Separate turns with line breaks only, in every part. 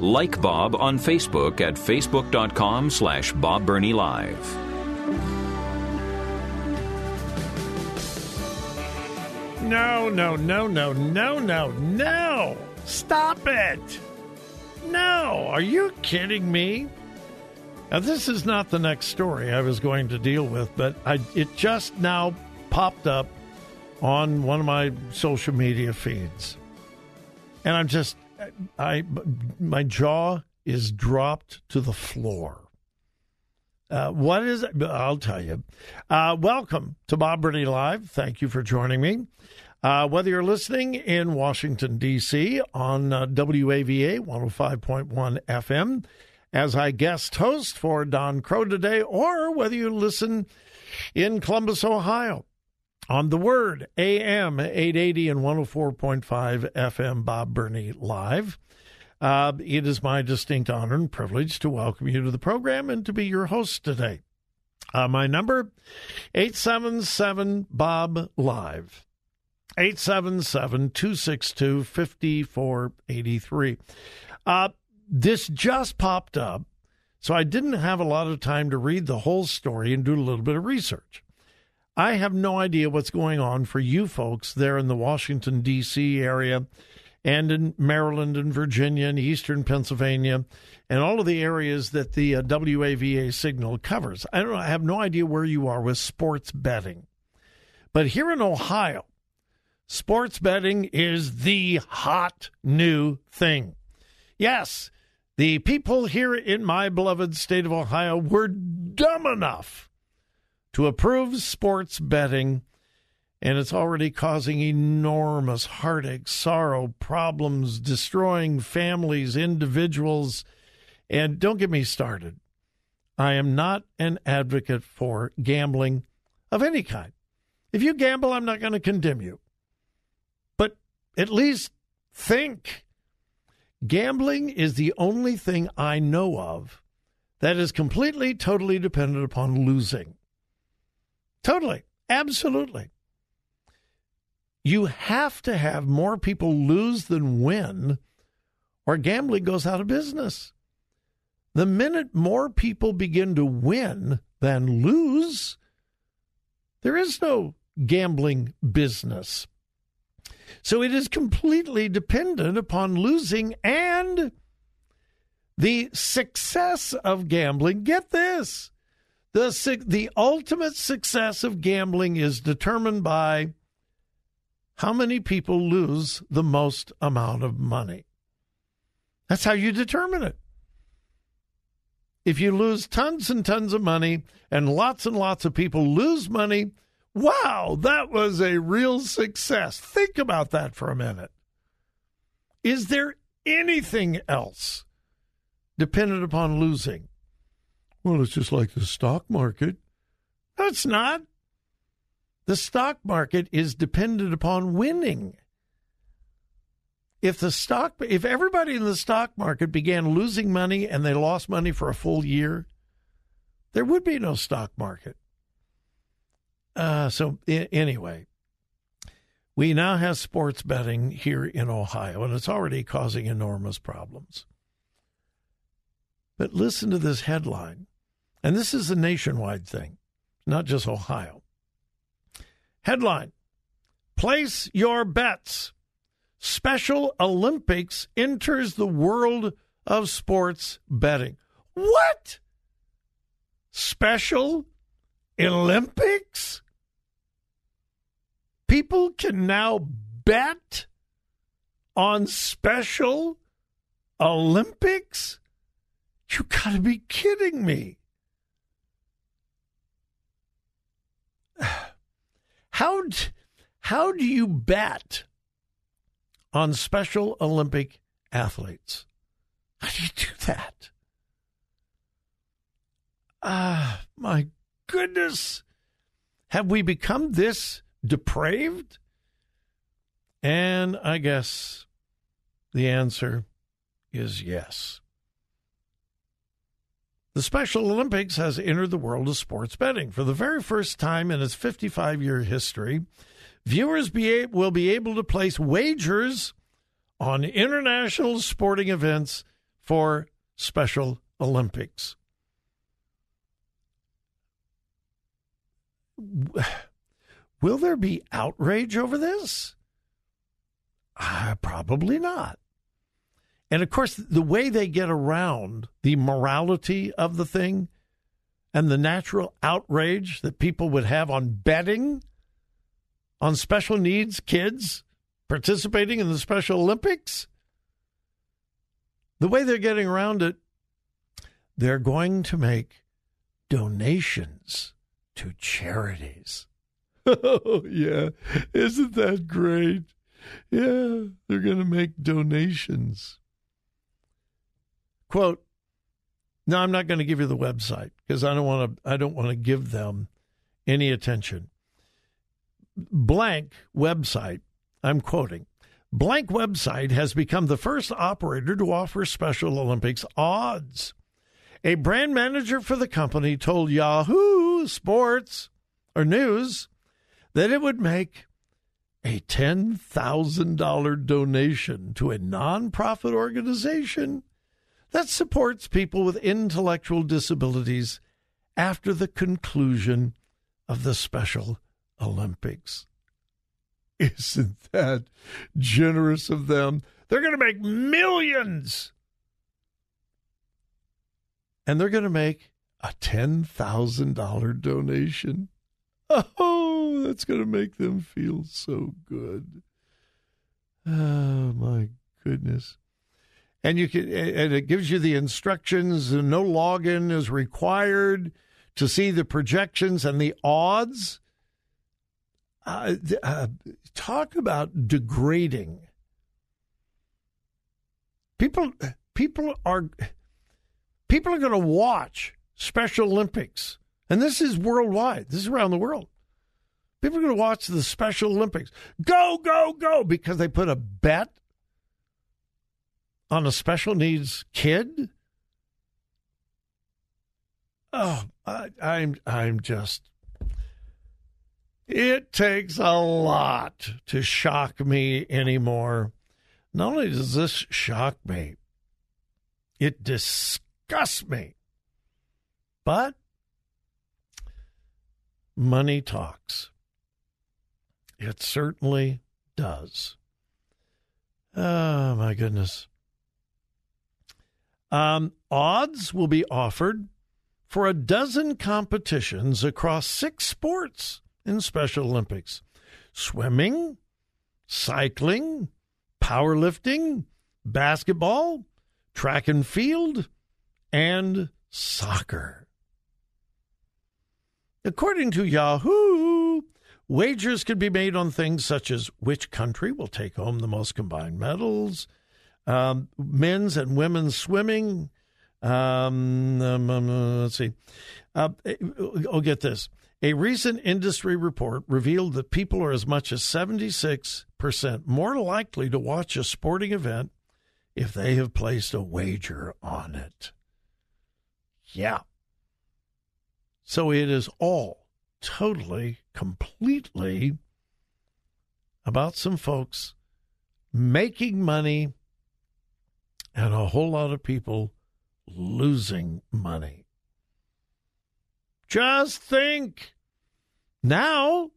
Like Bob on Facebook at facebook.com slash Bob Live.
No, no, no, no, no, no, no. Stop it. No. Are you kidding me? Now, this is not the next story I was going to deal with, but I, it just now popped up on one of my social media feeds. And I'm just, I, my jaw is dropped to the floor. Uh, what is it? I'll tell you. Uh, welcome to Bob Burney Live. Thank you for joining me. Uh, whether you're listening in Washington, D.C. on uh, WAVA 105.1 FM as I guest host for Don Crow today, or whether you listen in Columbus, Ohio on the Word, AM 880 and 104.5 FM, Bob Burney Live. Uh, it is my distinct honor and privilege to welcome you to the program and to be your host today. Uh, my number, 877 Bob Live. 877 262 5483. Uh, this just popped up, so I didn't have a lot of time to read the whole story and do a little bit of research. I have no idea what's going on for you folks there in the Washington, D.C. area and in Maryland and Virginia and eastern Pennsylvania and all of the areas that the uh, WAVA signal covers. I don't know, I have no idea where you are with sports betting. But here in Ohio, sports betting is the hot new thing. Yes, the people here in my beloved state of Ohio were dumb enough to approve sports betting and it's already causing enormous heartache, sorrow, problems, destroying families, individuals. And don't get me started. I am not an advocate for gambling of any kind. If you gamble, I'm not going to condemn you. But at least think. Gambling is the only thing I know of that is completely, totally dependent upon losing. Totally. Absolutely. You have to have more people lose than win, or gambling goes out of business. The minute more people begin to win than lose, there is no gambling business. So it is completely dependent upon losing and the success of gambling. Get this the, the ultimate success of gambling is determined by how many people lose the most amount of money. That's how you determine it. If you lose tons and tons of money and lots and lots of people lose money, wow, that was a real success. Think about that for a minute. Is there anything else dependent upon losing? Well, it's just like the stock market. It's not. The stock market is dependent upon winning. If the stock if everybody in the stock market began losing money and they lost money for a full year, there would be no stock market. Uh, so I- anyway, we now have sports betting here in Ohio, and it's already causing enormous problems. But listen to this headline, and this is a nationwide thing, not just Ohio. Headline Place your bets. Special Olympics enters the world of sports betting. What? Special Olympics? People can now bet on Special Olympics? You gotta be kidding me. How how do you bet on Special Olympic athletes? How do you do that? Ah, my goodness. Have we become this depraved? And I guess the answer is yes. The Special Olympics has entered the world of sports betting. For the very first time in its 55 year history, viewers be, will be able to place wagers on international sporting events for Special Olympics. Will there be outrage over this? Uh, probably not. And of course, the way they get around the morality of the thing and the natural outrage that people would have on betting on special needs kids participating in the Special Olympics, the way they're getting around it, they're going to make donations to charities. Oh, yeah. Isn't that great? Yeah, they're going to make donations. Quote, no, I'm not going to give you the website because I don't want to I don't want to give them any attention. Blank website, I'm quoting. Blank website has become the first operator to offer Special Olympics odds. A brand manager for the company told Yahoo Sports or News that it would make a $10,000 donation to a nonprofit organization that supports people with intellectual disabilities after the conclusion of the Special Olympics. Isn't that generous of them? They're going to make millions. And they're going to make a $10,000 donation. Oh, that's going to make them feel so good. Oh, my goodness. And you can, and it gives you the instructions. No login is required to see the projections and the odds. Uh, uh, talk about degrading. People, people are, people are going to watch Special Olympics and this is worldwide. This is around the world. People are going to watch the Special Olympics. Go, go, go, because they put a bet on a special needs kid. Oh, I, I'm I'm just. It takes a lot to shock me anymore. Not only does this shock me, it disgusts me. But money talks. It certainly does. Oh, my goodness. Um, odds will be offered for a dozen competitions across six sports in Special Olympics swimming, cycling, powerlifting, basketball, track and field, and soccer. According to Yahoo, wagers could be made on things such as which country will take home the most combined medals, um, men's and women's swimming. Um, um, um let's see. Uh, oh, get this. A recent industry report revealed that people are as much as 76% more likely to watch a sporting event if they have placed a wager on it. Yeah. So it is all totally, completely about some folks making money and a whole lot of people losing money. Just think now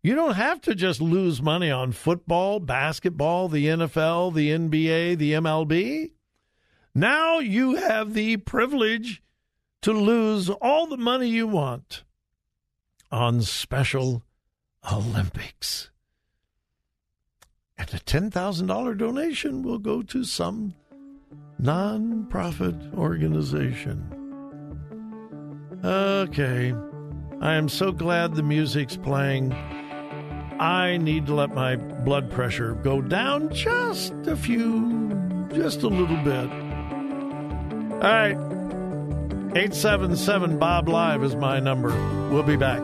you don't have to just lose money on football, basketball, the NFL, the NBA, the MLB. Now you have the privilege to lose all the money you want on Special Olympics. And a $10,000 donation will go to some nonprofit organization. Okay. I am so glad the music's playing. I need to let my blood pressure go down just a few, just a little bit. All right. 877 Bob Live is my number. We'll be back.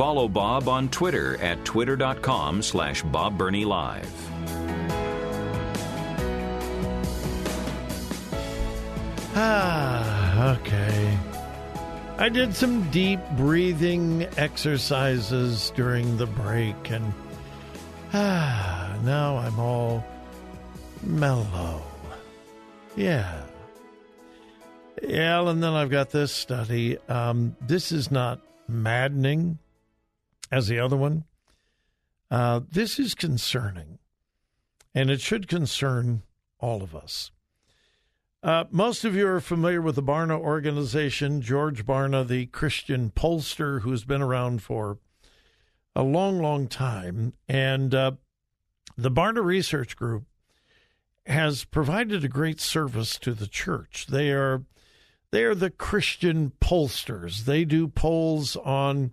Follow Bob on Twitter at twitter.com slash Live.
Ah, okay. I did some deep breathing exercises during the break, and ah, now I'm all mellow. Yeah. Yeah, and then I've got this study. Um, this is not maddening as the other one. Uh, this is concerning, and it should concern all of us. Uh, most of you are familiar with the Barna organization. George Barna, the Christian pollster who's been around for a long, long time. And uh, the Barna Research Group has provided a great service to the church. They are they are the Christian pollsters. They do polls on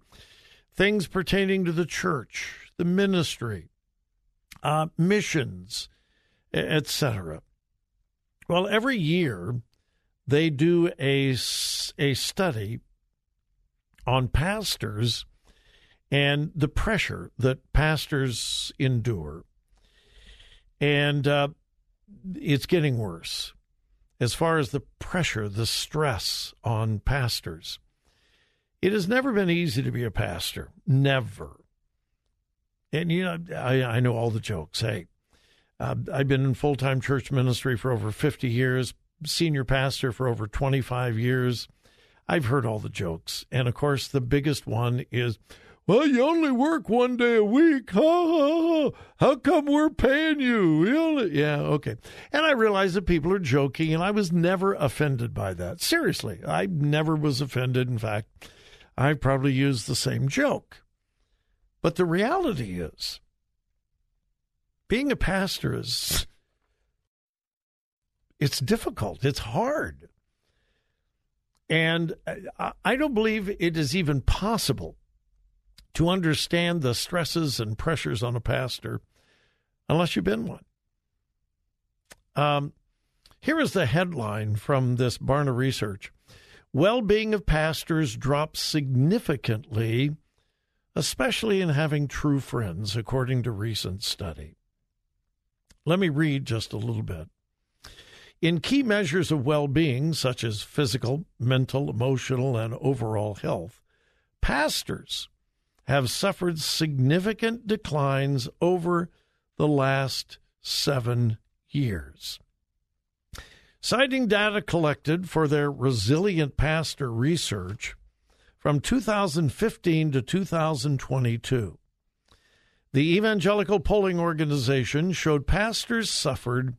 things pertaining to the church, the ministry, uh, missions, etc. Well, every year they do a, a study on pastors and the pressure that pastors endure. And uh, it's getting worse as far as the pressure, the stress on pastors. It has never been easy to be a pastor. Never. And, you know, I, I know all the jokes. Hey, uh, I've been in full time church ministry for over 50 years, senior pastor for over 25 years. I've heard all the jokes. And of course, the biggest one is, well, you only work one day a week. How come we're paying you? Yeah, okay. And I realize that people are joking, and I was never offended by that. Seriously, I never was offended. In fact, I probably used the same joke. But the reality is, being a pastor is it's difficult. It's hard. And i don't believe it is even possible to understand the stresses and pressures on a pastor unless you've been one. Um, here is the headline from this barna research well-being of pastors drops significantly especially in having true friends according to recent study let me read just a little bit. In key measures of well being, such as physical, mental, emotional, and overall health, pastors have suffered significant declines over the last seven years. Citing data collected for their Resilient Pastor research from 2015 to 2022, the Evangelical Polling Organization showed pastors suffered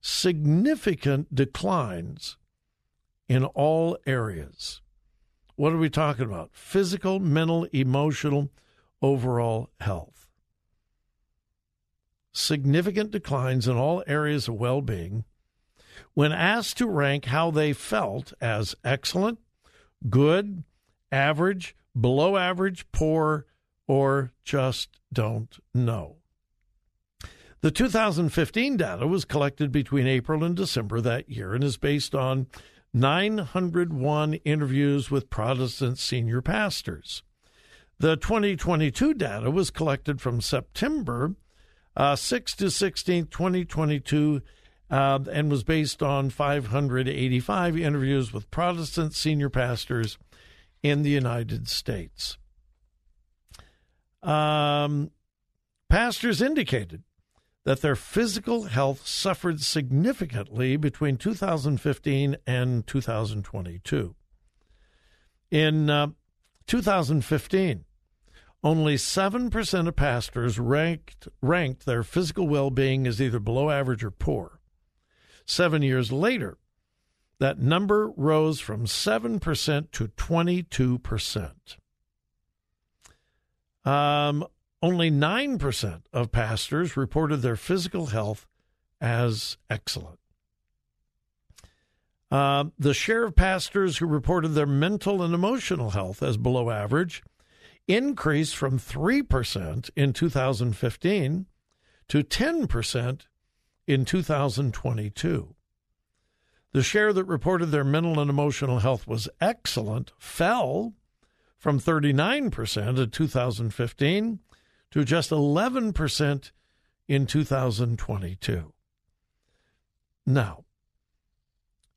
significant declines in all areas. What are we talking about? Physical, mental, emotional, overall health. Significant declines in all areas of well being. When asked to rank how they felt as excellent, good, average, below average, poor, or just don't know. The 2015 data was collected between April and December that year and is based on 901 interviews with Protestant senior pastors. The 2022 data was collected from September uh, 6 to 16, 2022, uh, and was based on 585 interviews with Protestant senior pastors in the United States. Um, pastors indicated that their physical health suffered significantly between 2015 and 2022. In uh, 2015, only 7% of pastors ranked, ranked their physical well being as either below average or poor. Seven years later, that number rose from 7% to 22%. Um, only 9% of pastors reported their physical health as excellent. Uh, the share of pastors who reported their mental and emotional health as below average increased from 3% in 2015 to 10% in 2022. The share that reported their mental and emotional health was excellent fell from 39% in 2015 to just 11% in 2022. Now,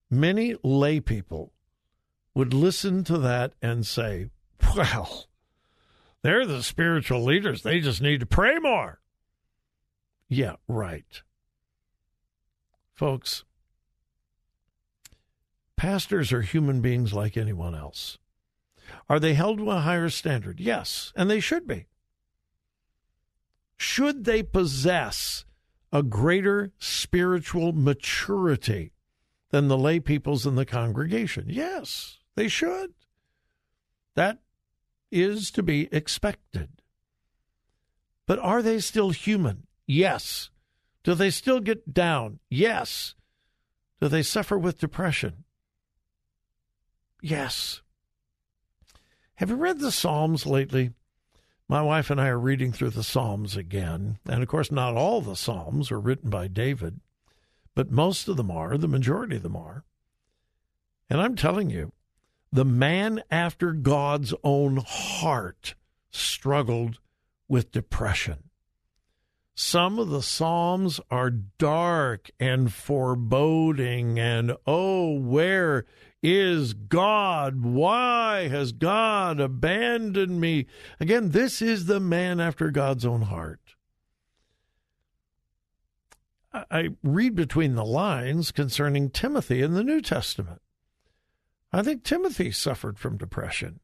many lay people would listen to that and say, well, they're the spiritual leaders. They just need to pray more. Yeah, right. Folks, pastors are human beings like anyone else. Are they held to a higher standard? Yes, and they should be. Should they possess a greater spiritual maturity than the lay peoples in the congregation? Yes, they should. That is to be expected. But are they still human? Yes. Do they still get down? Yes. Do they suffer with depression? Yes. Have you read the Psalms lately? My wife and I are reading through the Psalms again. And of course, not all the Psalms are written by David, but most of them are, the majority of them are. And I'm telling you, the man after God's own heart struggled with depression. Some of the Psalms are dark and foreboding, and oh, where is God? Why has God abandoned me? Again, this is the man after God's own heart. I read between the lines concerning Timothy in the New Testament. I think Timothy suffered from depression.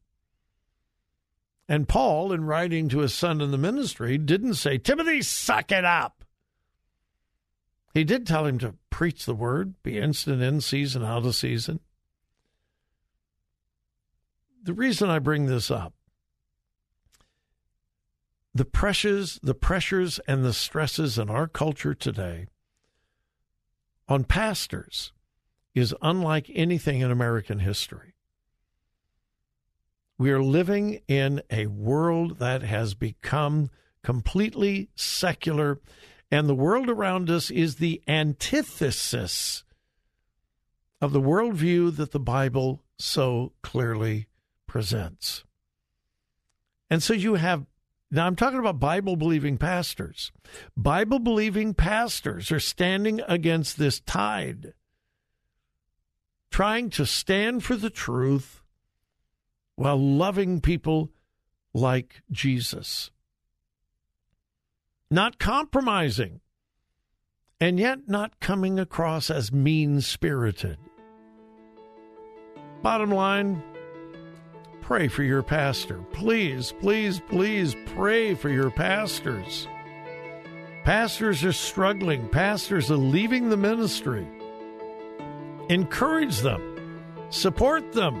And Paul, in writing to his son in the ministry, didn't say, Timothy, suck it up. He did tell him to preach the word, be instant in season, out of season. The reason I bring this up, the pressures, the pressures and the stresses in our culture today on pastors is unlike anything in American history. We are living in a world that has become completely secular, and the world around us is the antithesis of the worldview that the Bible so clearly presents. And so you have, now I'm talking about Bible believing pastors. Bible believing pastors are standing against this tide trying to stand for the truth while loving people like Jesus. Not compromising, and yet not coming across as mean spirited. Bottom line, pray for your pastor. Please, please, please pray for your pastors. Pastors are struggling, pastors are leaving the ministry. Encourage them, support them,